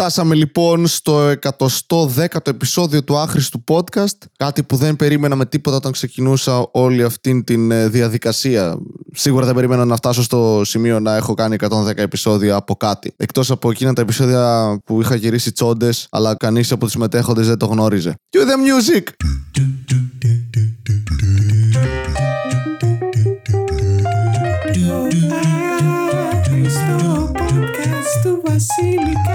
Φτάσαμε λοιπόν στο 110ο επεισόδιο του άχρηστου podcast. Κάτι που δεν περίμενα με τίποτα όταν ξεκινούσα όλη αυτή τη ε, διαδικασία. Σίγουρα δεν περίμενα να φτάσω στο σημείο να έχω κάνει 110 επεισόδια από κάτι. Εκτός από εκείνα τα επεισόδια που είχα γυρίσει τσόντες, αλλά κανείς από τους συμμετέχοντε δεν το γνώριζε. Cue the music! Άχρηστο podcast του Βασίλη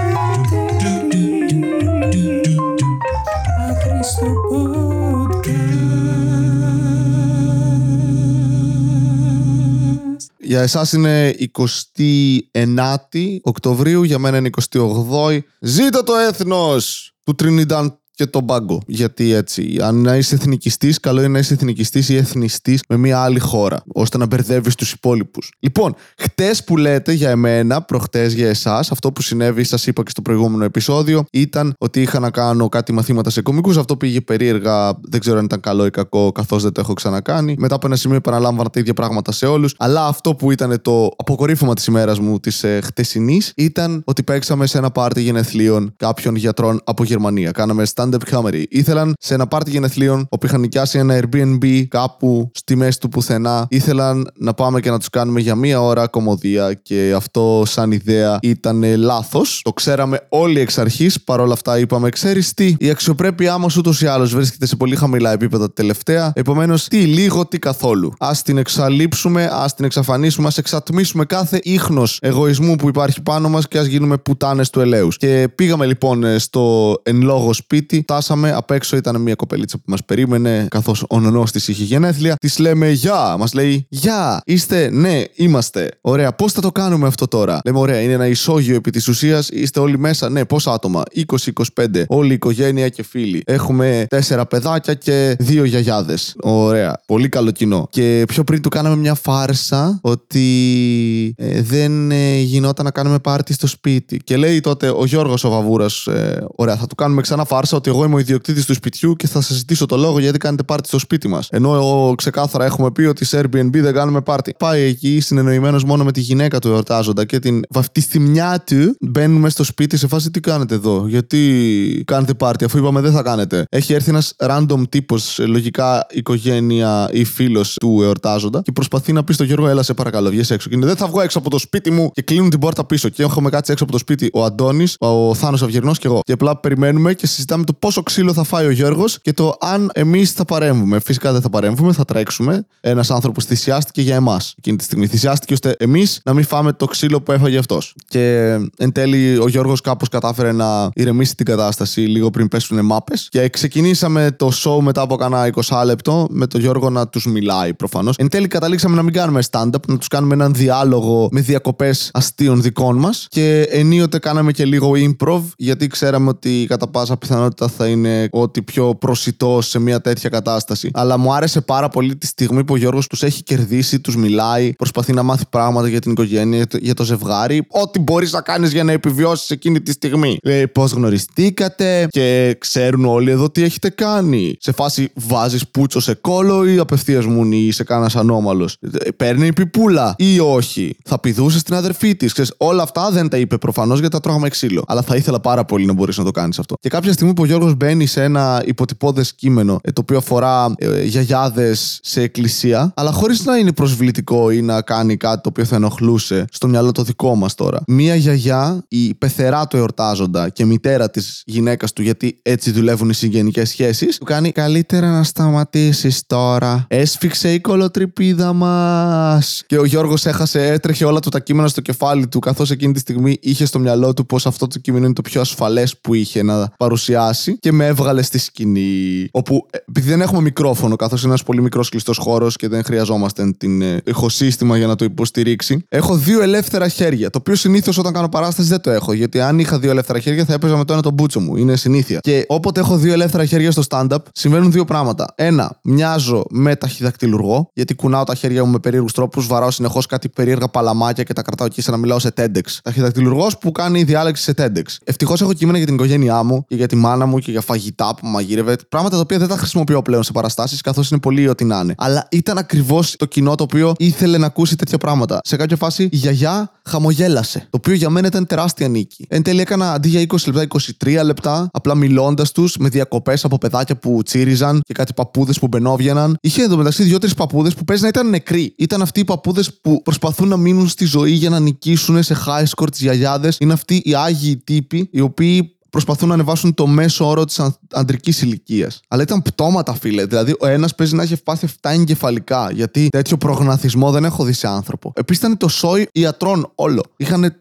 Για εσάς είναι 29η Οκτωβρίου, για μένα είναι 28η. Ζήτω το έθνος του Τρινιντάν και τον πάγκο. Γιατί έτσι, αν να είσαι εθνικιστής, καλό είναι να είσαι εθνικιστής ή εθνιστής με μια άλλη χώρα, ώστε να μπερδεύεις τους υπόλοιπους. Λοιπόν, χτες που λέτε για εμένα, προχτές για εσάς, αυτό που συνέβη, σας είπα και στο προηγούμενο επεισόδιο, ήταν ότι είχα να κάνω κάτι μαθήματα σε κομικούς. Αυτό πήγε περίεργα, δεν ξέρω αν ήταν καλό ή κακό, καθώς δεν το έχω ξανακάνει. Μετά από ένα σημείο επαναλάμβανα τα ίδια πράγματα σε όλους. Αλλά αυτό που ήταν το αποκορύφωμα της ημέρας μου της ε, χτεσινής ήταν ότι παίξαμε σε ένα πάρτι γενεθλίων κάποιων γιατρών από Γερμανία. Κάναμε stand-up comedy. Ήθελαν σε ένα πάρτι γενεθλίων όπου είχαν νοικιάσει ένα Airbnb κάπου στη μέση του πουθενά. Ήθελαν να πάμε και να τους κάνουμε για μία ώρα κομμωδία και αυτό σαν ιδέα ήταν λάθος. Το ξέραμε όλοι εξ αρχής. Παρ' όλα αυτά είπαμε, ξέρεις τι, η αξιοπρέπειά μας ούτως ή άλλως βρίσκεται σε πολύ χαμηλά επίπεδα τελευταία. Επομένως, τι λίγο, τι καθόλου. Α την εξαλείψουμε, ας την εξαφανίσουμε, ας εξατμίσουμε κάθε ίχνος εγωισμού που υπάρχει πάνω μας και ας γίνουμε πουτάνες του ελαίου. Και πήγαμε λοιπόν ε, στο εν λόγω σπίτι, φτάσαμε απ' έξω, ήταν μια κοπελίτσα που μας περίμενε, καθώς ο νονός της είχε γενέθλια. Της λέμε Γεια! Μας λέει Γεια! Είστε, ναι, είμαστε. Ωραία, πώς θα το κάνουμε αυτό τώρα; Λέμε Ωραία, είναι ένα ισόγειο επί της ουσίας, είστε όλοι μέσα. Ναι, πόσα άτομα, 20-25, όλη η οικογένεια και φίλοι. Έχουμε τέσσερα παιδάκια και δύο γιαγιάδες. Ωραία, πολύ καλό κοινό. Και πιο πριν του κάναμε μια φάρσα ότι ε, δεν ε, γινόταν να κάνουμε πάρτι στο σπίτι. Και λέει τότε ο Γιώργος ο Βαβούρας, ε, ωραία, θα του κάνουμε ξανά φάρσα ότι εγώ είμαι ο ιδιοκτήτης του σπιτιού και θα σας ζητήσω το λόγο γιατί κάνετε πάρτι στο σπίτι μας. Ενώ εγώ ξεκάθαρα έχουμε πει ότι σε Airbnb δεν κάνουμε πάρτι. Πάει εκεί συνεννοημένος μόνο με τη γυναίκα του εορτάζοντα και την βαφτιστημιά του μπαίνουμε στο σπίτι σε φάση τι κάνετε εδώ. Γιατί κάνετε πάρτι αφού είπαμε δεν θα κάνετε. Έχει έρθει ένας random τύπος, λογικά οικογένεια ή φίλος του εορτάζοντα και προσπαθεί να πει στο Γιώργο, έλα σε παρακαλώ, βγες έξω. Και είναι, δεν θα βγω έξω από το σπίτι μου και κλείνουν την πόρτα πίσω. Και έχουμε κάτσει έξω από το σπίτι ο Αντώνης, ο Θάνος Αυγερνό και εγώ. Και απλά περιμένουμε και συζητάμε το πόσο ξύλο θα φάει ο Γιώργος και το αν εμείς θα παρέμβουμε. Φυσικά δεν θα παρέμβουμε, θα τρέξουμε. Ένας άνθρωπος θυσιάστηκε για εμάς εκείνη τη στιγμή. Θυσιάστηκε ώστε εμείς να μην φάμε το ξύλο που έφαγε αυτός. Και εν τέλει ο Γιώργος κάπως κατάφερε να ηρεμήσει την κατάσταση λίγο πριν πέσουν μάπες. Και ξεκινήσαμε το show μετά από κανένα 20 λεπτό με τον Γιώργο να τους μιλάει προφανώς. Εν τέλει καταλήξαμε να μην κάνουμε stand-up, να τους κάνουμε έναν διάλογο με διακοπές αστείων δικών μας. Και ενίοτε κάναμε και λίγο improv, γιατί ξέραμε ότι κατά πάσα πιθανότητα θα είναι ό,τι πιο προσιτό σε μια τέτοια κατάσταση. Αλλά μου άρεσε πάρα πολύ τη στιγμή που ο Γιώργος τους έχει κερδίσει, τους μιλάει, προσπαθεί να μάθει πράγματα για την οικογένεια, για το- για το ζευγάρι. Ό,τι μπορείς να κάνεις για να επιβιώσεις εκείνη τη στιγμή. Λέει πώς γνωριστήκατε και ξέρουν όλοι εδώ τι έχετε κάνει. Σε φάση βάζεις πούτσο σε κόλο ή απευθείας μου ή είσαι κανένας ανώμαλος. Παίρνει η πιπούλα ή όχι. Θα πηδούσες στην αδερφή της. Όλα αυτά δεν τα είπε προφανώς γιατί τα τρώγαμε ξύλο. Αλλά θα ήθελα πάρα πολύ να μπορείς να το κάνεις αυτό. Και κάποια στιγμή που ο Γιώργο μπαίνει σε ένα υποτυπώδες κείμενο ε, το οποίο αφορά ε, γιαγιάδες σε εκκλησία, αλλά χωρίς να είναι προσβλητικό ή να κάνει κάτι το οποίο θα ενοχλούσε στο μυαλό το δικό μας τώρα. Μία γιαγιά, η πεθερά του εορτάζοντα και μητέρα της γυναίκας του, γιατί έτσι δουλεύουν οι συγγενικές σχέσεις, του κάνει καλύτερα να σταματήσεις τώρα. Έσφιξε η κολοτρυπίδα μας. Και ο Γιώργος έχασε, έτρεχε όλα του τα κείμενα στο κεφάλι του, καθώς εκείνη τη στιγμή είχε στο μυαλό του πως αυτό το κείμενο είναι το πιο ασφαλές που είχε να παρουσιάσει και με έβγαλε στη σκηνή. Όπου, ε, επειδή δεν έχουμε μικρόφωνο, καθώς είναι ένας πολύ μικρός κλειστός χώρος και δεν χρειαζόμαστε την ε, ηχοσύστημα για να το υποστηρίξει, έχω δύο ελεύθερα χέρια. Το οποίο συνήθως όταν κάνω παράσταση δεν το έχω. Γιατί αν είχα δύο ελεύθερα χέρια θα έπαιζα με το ένα τον μπούτσο μου. Είναι συνήθεια. Και όποτε έχω δύο ελεύθερα χέρια στο stand-up, συμβαίνουν δύο πράγματα. Ένα, μοιάζω με ταχυδακτηλουργό, γιατί κουνάω τα χέρια μου με περίεργους τρόπους, βαράω συνεχώς κάτι περίεργα παλαμάκια και τα κρατάω εκεί σαν να μιλάω σε TEDx. Ταχυδακτηλουργός που κάνει διάλεξη σε TEDx. Ευτυχώς έχω κείμενα για την οικογένειά μου και για τη μάνα νάνα μου και για φαγητά που μαγείρευε. Πράγματα τα οποία δεν τα χρησιμοποιώ πλέον σε παραστάσεις, καθώς είναι πολύ ό,τι να είναι. Αλλά ήταν ακριβώς το κοινό το οποίο ήθελε να ακούσει τέτοια πράγματα. Σε κάποια φάση η γιαγιά χαμογέλασε. Το οποίο για μένα ήταν τεράστια νίκη. Εν τέλει έκανα αντί για 20 λεπτά, 23 λεπτά, απλά μιλώντας τους με διακοπές από παιδάκια που τσίριζαν και κάτι παππούδες που μπαινόβγαιναν. Είχε εντωμεταξύ δύο-τρεις παππούδες που παίζει να ήταν νεκροί. Ήταν αυτοί οι παππούδες που προσπαθούν να μείνουν στη ζωή για να νικήσουν σε high score τις γιαγιάδες. Είναι αυτοί οι άγιοι τύποι οι οποίοι προσπαθούν να ανεβάσουν το μέσο όρο της αντρικής ηλικίας. Αλλά ήταν πτώματα, φίλε. Δηλαδή, ο ένας παίζει να έχει πάθει 7 εγκεφαλικά. Γιατί τέτοιο προγναθισμό δεν έχω δει σε άνθρωπο. Επίσης ήταν το σόι ιατρών όλο. Είχαν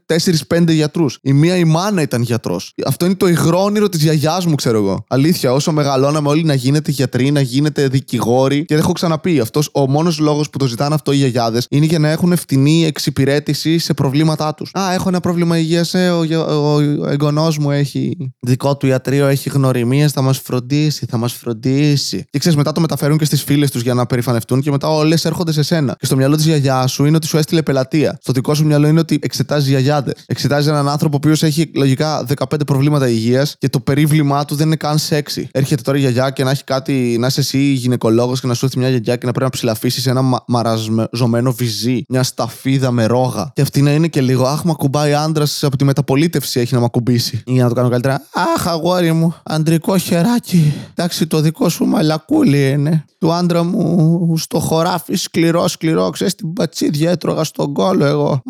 4-5 γιατρούς. Η μία η μάνα ήταν γιατρός. Αυτό είναι το υγρό όνειρο της γιαγιάς μου, ξέρω εγώ. Αλήθεια, όσο μεγαλώναμε όλοι να γίνετε γιατροί, να γίνετε δικηγόροι. Και δεν έχω ξαναπεί. Αυτός ο μόνος λόγος που το ζητάνε αυτό οι γιαγιάδες είναι για να έχουν φτηνή εξυπηρέτηση σε προβλήματά τους. Α, έχω ένα πρόβλημα υγείας. Ε, ο, ο, ο εγγονός μου έχει δικό του ιατρείο έχει γνωριμίες, θα μας φροντίσει, θα μας φροντίσει. Και ξέρεις, μετά το μεταφέρουν και στις φίλες τους για να περηφανευτούν και μετά όλες έρχονται σε σένα. Και στο μυαλό της γιαγιάς σου είναι ότι σου έστειλε πελατεία. Στο δικό σου μυαλό είναι ότι εξετάζει γιαγιάδες. Εξετάζει έναν άνθρωπο ο οποίος έχει λογικά 15 προβλήματα υγείας και το περίβλημά του δεν είναι καν σεξι. Έρχεται τώρα η γιαγιά και να έχει κάτι, να είσαι εσύ γυναικολόγος και να σου έρθει μια γιαγιά και να πρέπει να ψηλαφίσεις ένα μα, μαραζωμένο βυζί, μια σταφίδα με ρόγα. Και αυτή να είναι και λίγο, Αχ, μα κουμπάει άντρας από τη μεταπολίτευση έχει να με ακουμπήσει. Ή να το κάνω καλύτερα. Αχ, αγόρι μου, αντρικό χεράκι. Εντάξει, το δικό σου μαλακούλι είναι. Του άντρα μου στο χωράφι σκληρό, σκληρό. Ξέρεις την πατσίδια έτρωγα στον κόλο εγώ.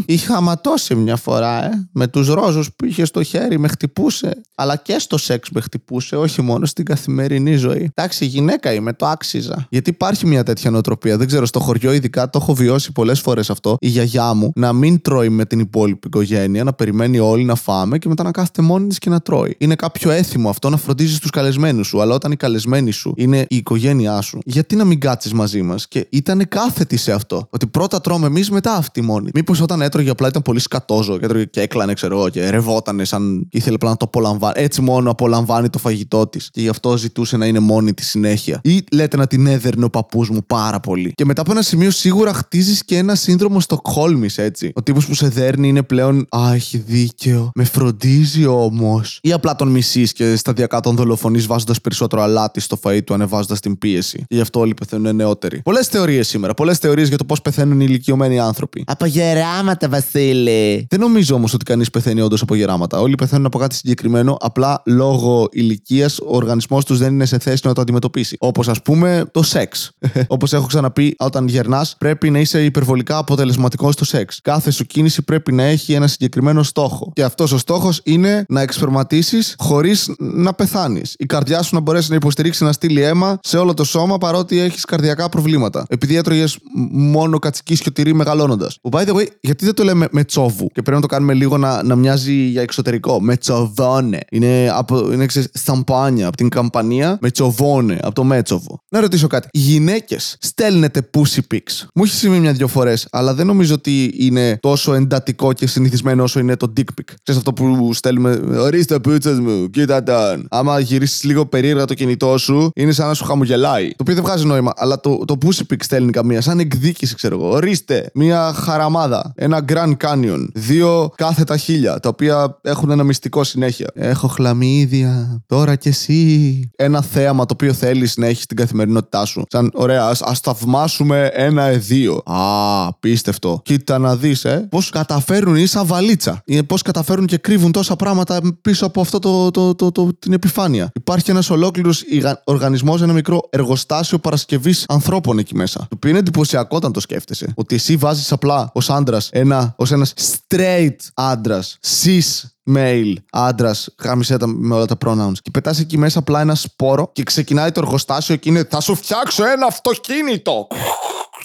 Μμμ, είχα ματώσει μια φορά, ε. Με τους ρόζους που είχε στο χέρι με χτυπούσε. Αλλά και στο σεξ με χτυπούσε, όχι μόνο στην καθημερινή ζωή. Εντάξει, γυναίκα είμαι, το άξιζα. Γιατί υπάρχει μια τέτοια νοοτροπία. Δεν ξέρω, στο χωριό ειδικά το έχω βιώσει πολλές φορές αυτό. Η γιαγιά μου να μην τρώει με την υπόλοιπη οικογένεια, να περιμένει όλοι να φάμε και μετά να κάθεται μόνη της και να τρώει. Είναι κάποιο έθιμο αυτό να φροντίζεις τους καλεσμένους σου. Αλλά όταν οι καλεσμένοι σου είναι η οικογένειά σου, γιατί να μην κάτσεις μαζί μας; Και ήταν κάθετη σε αυτό. Ότι πρώτα τρώμε εμείς, μετά αυτή μόνη. Μήπως όταν έτρωγε απλά ήταν πολύ σκατόζο και έτρωγε και έκλανε, ξέρω εγώ, και ρευότανε σαν ήθελε απλά να το απολαμβάνει. Έτσι μόνο απολαμβάνει το φαγητό της. Και γι' αυτό ζητούσε να είναι μόνη της συνέχεια. Ή λέτε να την έδερνε ο παππούς μου πάρα πολύ. Και μετά από ένα σημείο σίγουρα χτίζεις και ένα σύνδρομο Στοκχόλμη, έτσι. Ο τύπος που σε δέρνει είναι πλέον. Α, έχει δίκαιο. Με φροντίζει όμως. Ή απλά τον μισείς και σταδιακά τον δολοφονείς βάζοντας περισσότερο αλάτι στο φαΐ του, ανεβάζοντας την πίεση. Και γι' αυτό όλοι πεθαίνουν νεότεροι. Πολλές θεωρίες σήμερα. Πολλές θεωρίες για το πώς πεθαίνουν οι ηλικιωμένοι άνθρωποι. Από γεράματα, Βασίλη. Δεν νομίζω όμως ότι κανείς πεθαίνει όντως από γεράματα. Όλοι πεθαίνουν από κάτι συγκεκριμένο, απλά λόγω ηλικίας ο οργανισμός τους δεν είναι σε θέση να το αντιμετωπίσει. Όπως ας πούμε το σεξ. Όπως έχω ξαναπεί, όταν γερνάς πρέπει να είσαι υπερβολικά αποτελεσματικός στο σεξ. Κάθε σου κίνηση πρέπει να έχει ένα συγκεκριμένο στόχο. Και αυτός ο στόχος είναι να εξπερματίσεις χωρίς να πεθάνεις. Η καρδιά σου να μπορέσει να υποστηρίξει να στείλει αίμα σε όλο το σώμα παρότι έχεις καρδιακά προβλήματα. Επειδή έτρωγες μόνο κατσικίσιο τυρί μεγαλώνοντας. Που by the way, γιατί δεν το λέμε με τσόβου και πρέπει να το κάνουμε λίγο να, να μοιάζει για εξωτερικό. Με τσοβόνε. Είναι, από, είναι ξέρεις, σαμπάνια από την καμπανία. Με τσοβόνε από το μέτσοβο. Να ρωτήσω κάτι. Οι γυναίκες στέλνετε pussy pics. Μου έχει συμβεί μια-δυο φορές, αλλά δεν νομίζω ότι είναι τόσο εντατικό και συνηθισμένο όσο είναι το dick pic. Ξέρεις αυτό που στέλνουμε. Ορίστε πούτσες μου, κοίτα τον. Άμα γυρίσεις λίγο περίεργα το κινητό σου, είναι σαν να σου χαμογελάει. Το οποίο δεν βγάζει νόημα, αλλά το, το pussy pic στέλνει καμία. Σαν εκδίκηση, ξέρω εγώ. Ορίστε, μια χαραμάδα. Ένα Grand Canyon. Δύο κάθετα χίλια, τα οποία έχουν ένα μυστικό συνέχεια. Έχω χλαμίδια. Τώρα κι εσύ. Ένα θέαμα το οποίο θέλει να έχει στην καθημερινότητά σου. Σαν, ωραία, ας ας θαυμάσουμε ένα εδίο. Α, πίστευτο. Κοίτα να δεις, ε. Πώς καταφέρουν, είναι σαν βαλίτσα. Πώς καταφέρουν και κρύβουν τόσα πράγματα πίσω από αυτό το, το, το, το, την επιφάνεια. Υπάρχει ένας ολόκληρος οργανισμός, ένα μικρό εργοστάσιο παρασκευής ανθρώπων εκεί μέσα. Το οποίο είναι εντυπωσιακό όταν το σκέφτεσαι. Ότι εσύ βάζεις απλά ως άντρας ένα, ως ένας straight άντρας, cis male άντρα, γάμισε τα με όλα τα pronouns. Και πετά εκεί μέσα απλά ένα σπόρο και ξεκινάει το εργοστάσιο και είναι Θα σου φτιάξω ένα αυτοκίνητο!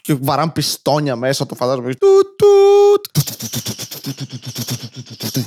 Και βαράν πιστόνια μέσα, το φαντάζομαι. Τουτ, τουτ.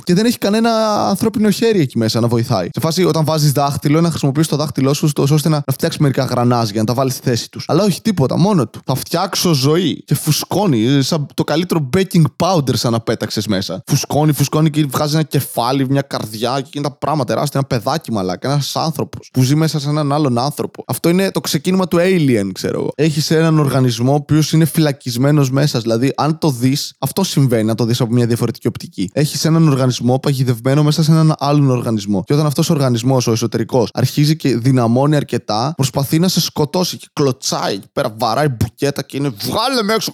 Και δεν έχει κανένα ανθρώπινο χέρι εκεί μέσα να βοηθάει. Σε φάση, όταν βάζει δάχτυλο, να χρησιμοποιήσει το δάχτυλό σου τόσο ώστε να, να φτιάξει μερικά γρανάζια, να τα βάλει στη θέση του. Αλλά όχι τίποτα, μόνο του. Θα φτιάξω ζωή. Και φουσκώνει, σαν το καλύτερο baking powder σαν να πέταξε μέσα. Φουσκώνει, φουσκώνει και βγάζει ένα κεφάλι άλλη μια καρδιά και εκείνα τα πράγματα τεράστια. Ένα παιδάκι μαλάκα, ένας άνθρωπος που ζει μέσα σε έναν άλλον άνθρωπο. Αυτό είναι το ξεκίνημα του Alien, ξέρω εγώ. Έχεις έναν οργανισμό ο οποίος είναι φυλακισμένος μέσα. Δηλαδή, αν το δεις, αυτό συμβαίνει, να το δεις από μια διαφορετική οπτική. Έχεις έναν οργανισμό παγιδευμένο μέσα σε έναν άλλον οργανισμό. Και όταν αυτός ο οργανισμός, ο εσωτερικός, αρχίζει και δυναμώνει αρκετά, προσπαθεί να σε σκοτώσει και κλωτσάει εκεί πέρα, βαράει μπουκέτα και είναι βγάλε με έξω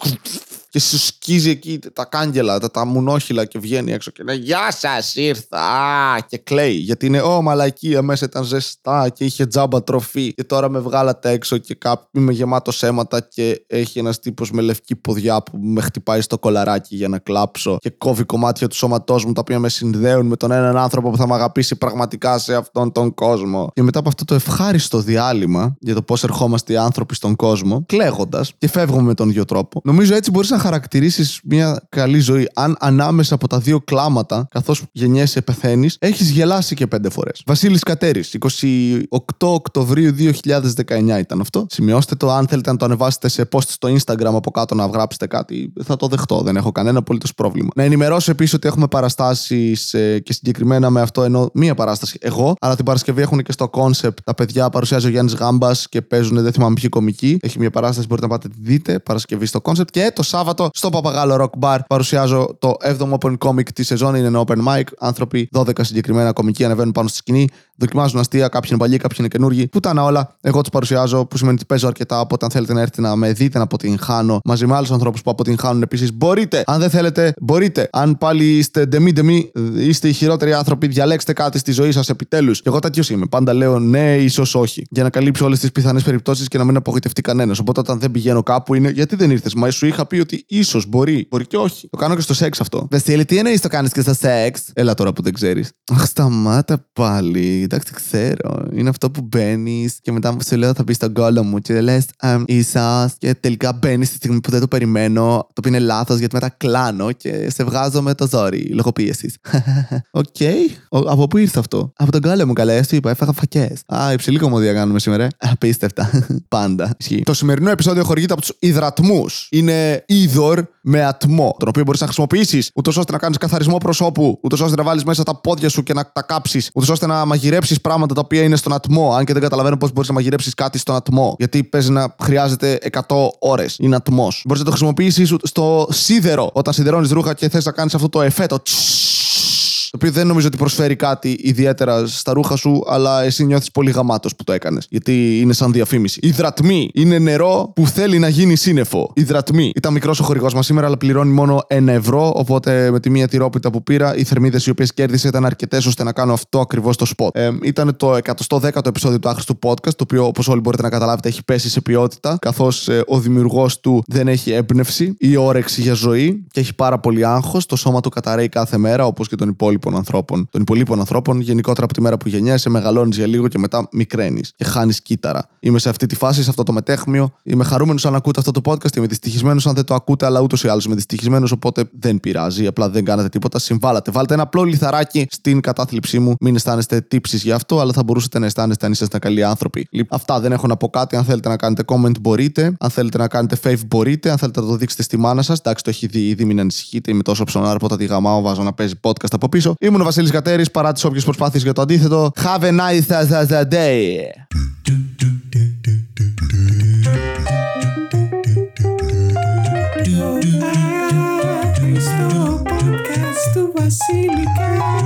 και σου σκίζει εκεί τα κάγκελα, τα, τα μουνόχυλα και βγαίνει έξω και λέει Γεια σας, ήρθα! Α, και κλαίει. Γιατί είναι, Ω, μαλακία μέσα ήταν ζεστά και είχε τζάμπα τροφή. Και τώρα με βγάλατε έξω και κάπου είμαι γεμάτο αίματα και έχει ένας τύπος με λευκή ποδιά που με χτυπάει στο κολαράκι για να κλάψω και κόβει κομμάτια του σώματός μου τα οποία με συνδέουν με τον έναν άνθρωπο που θα με αγαπήσει πραγματικά σε αυτόν τον κόσμο. Και μετά από αυτό το ευχάριστο διάλειμμα για το πώς ερχόμαστε οι άνθρωποι στον κόσμο, κλαίγοντας και φεύγουμε με τον ίδιο τρόπο, νομίζω έτσι μπορείς να χαρακτηρίσεις μια καλή ζωή αν ανάμεσα από τα δύο κλάματα, καθώς γεννιέσαι, πεθαίνει, έχεις γελάσει και πέντε φορές. Βασίλης Κατέρης, 28 Οκτωβρίου 2019 ήταν αυτό. Σημειώστε το, αν θέλετε να το ανεβάσετε σε post στο Instagram από κάτω να γράψετε κάτι, θα το δεχτώ. Δεν έχω κανένα απολύτως πρόβλημα. Να ενημερώσω επίσης ότι έχουμε παραστάσεις και συγκεκριμένα με αυτό ενώ μία παράσταση εγώ, αλλά την Παρασκευή έχουν και στο concept τα παιδιά παρουσιάζει ο Γιάννης Γάμπας και παίζουν, δεν θυμάμαι ποιοι κομικοί. Έχει μία παράσταση, μπορείτε να πάτε τη δείτε. Παρασκευή στο concept και το Σάββατο στο Παπαγάλο Rock Bar παρουσιάζω το 7ο Open Comic της σεζόν. Είναι ένα open mic. Άνθρωποι, 12 συγκεκριμένα κομικοί ανεβαίνουν πάνω στη σκηνή, δοκιμάζουν αστεία. Κάποιοι είναι παλιοί, κάποιοι είναι καινούργοι. Πουτάνα όλα. Εγώ τους παρουσιάζω, που σημαίνει ότι παίζω αρκετά. Οπότε αν θέλετε να έρθετε να με δείτε, να αποτυγχάνω μαζί με άλλους ανθρώπους που αποτυγχάνουν επίσης, μπορείτε. Αν δεν θέλετε, μπορείτε. Αν πάλι είστε ντεμή ντεμή, είστε οι χειρότεροι άνθρωποι, διαλέξτε κάτι στη ζωή σας επιτέλους. Και εγώ τέτοιος είμαι. Πάντα λέω ναι, ίσως όχι. Για να καλύψω όλες τις πιθανές περιπτώσεις και να μην απογοητευτεί κανένας. Οπότε όταν δεν πηγαίνω κάπου είναι γιατί δεν ήρθες; Μα σου είχα πει ότι ίσως μπορεί, μπορεί και όχι. Το κάνω και στο σεξ αυτό. Βασίλη, τι εννοείς το κάνεις και στο σεξ; Έλα τώρα που δεν ξέρεις. Αχ, σταμάτα πάλι. Εντάξει, ξέρω. Είναι αυτό που μπαίνεις και μετά σου λέω θα μπει στον κόλλο μου και λες ίσα και τελικά μπαίνεις στη στιγμή που δεν το περιμένω. Το οποίο είναι λάθος γιατί μετά κλάνω και σε βγάζω με το ζόρι λόγω πίεση. Οκ. Ο- Από πού ήρθε αυτό; Από τον κώλο μου καλέ, σου είπα, έφαγα φακές. Α, υψηλή κωμωδία κάνουμε σήμερα. ε. Απίστευτα. Πάντα. Ισχύει. Το σημερινό επεισόδιο χορηγείται από τους υδρατμούς. Είναι ύδωρ με ατμό, τον οποίο μπορείς να χρησιμοποιήσεις ούτως ώστε να κάνεις καθαρισμό προσώπου, ούτως ώστε να βάλεις μέσα τα πόδια σου και να τα κάψεις, ούτως ώστε να μαγειρέψει πράγματα τα οποία είναι στον ατμό. Αν και δεν καταλαβαίνω πώ μπορεί να μαγειρέψει κάτι στον ατμό. Γιατί παίζει να χρειάζεται 100 ώρε. Είναι ατμό. Μπορεί να το χρησιμοποιήσει στο σίδερο όταν σιδερώνει ρούχα και θε να κάνει αυτό το εφέ, το το οποίο δεν νομίζω ότι προσφέρει κάτι ιδιαίτερα στα ρούχα σου, αλλά εσύ νιώθεις πολύ γαμάτος που το έκανες. Γιατί είναι σαν διαφήμιση. Υδρατμή είναι νερό που θέλει να γίνει σύννεφο. Υδρατμή. Ήταν μικρός ο χορηγός μας σήμερα, αλλά πληρώνει μόνο 1 ευρώ. Οπότε με τη μία τυρόπιτα που πήρα, οι θερμίδες οι οποίες κέρδισε ήταν αρκετές ώστε να κάνω αυτό ακριβώς το spot. Ε, ήταν το 110ο επεισόδιο του άχρηστου podcast, το οποίο όπως όλοι μπορείτε να καταλάβετε έχει πέσει σε ποιότητα, καθώς ο δημιουργός του δεν έχει έμπνευση ή όρεξη για ζωή και έχει πάρα πολύ άγχος. Το σώμα του καταραίει κάθε μέρα, όπως και των υπόλοιπων ανθρώπων. Των υπολείπων ανθρώπων, γενικότερα από τη μέρα που γεννιέσαι, μεγαλώνεις για λίγο και μετά μικραίνεις και χάνεις κύτταρα. Είμαι σε αυτή τη φάση, σε αυτό το μετέχμιο. Είμαι χαρούμενος αν ακούτε αυτό το podcast. Είμαι δυστυχισμένος αν δεν το ακούτε, αλλά ούτως ή άλλως είμαι δυστυχισμένος, οπότε δεν πειράζει. Απλά δεν κάνατε τίποτα. Συμβάλλατε. Βάλτε ένα απλό λιθαράκι στην κατάθλιψή μου. Μην αισθάνεστε τύψεις γι' αυτό, αλλά θα μπορούσατε να αισθάνεστε αν είσαστε καλοί άνθρωποι. Λοιπόν, αυτά δεν έχω να πω κάτι. Αν θέλετε να κάνετε comment, μπορείτε. Αν θέλετε να κάνετε fave, μπορείτε. Αν θέλετε να το δείξετε στη μάνα σας, εντάξει, το έχει δει ήδη, μην ανησυχείτε. Είμαι τόσο ψωνάρα που όταν τη γαμάω, βάζω να παίζει podcast από πίσω. Ήμουν ο Βασίλης Κατέρης παρά τις όποιες προσπάθειες για το αντίθετο. Have a nice uh, uh, uh, day. του Βασίλη Κατέρη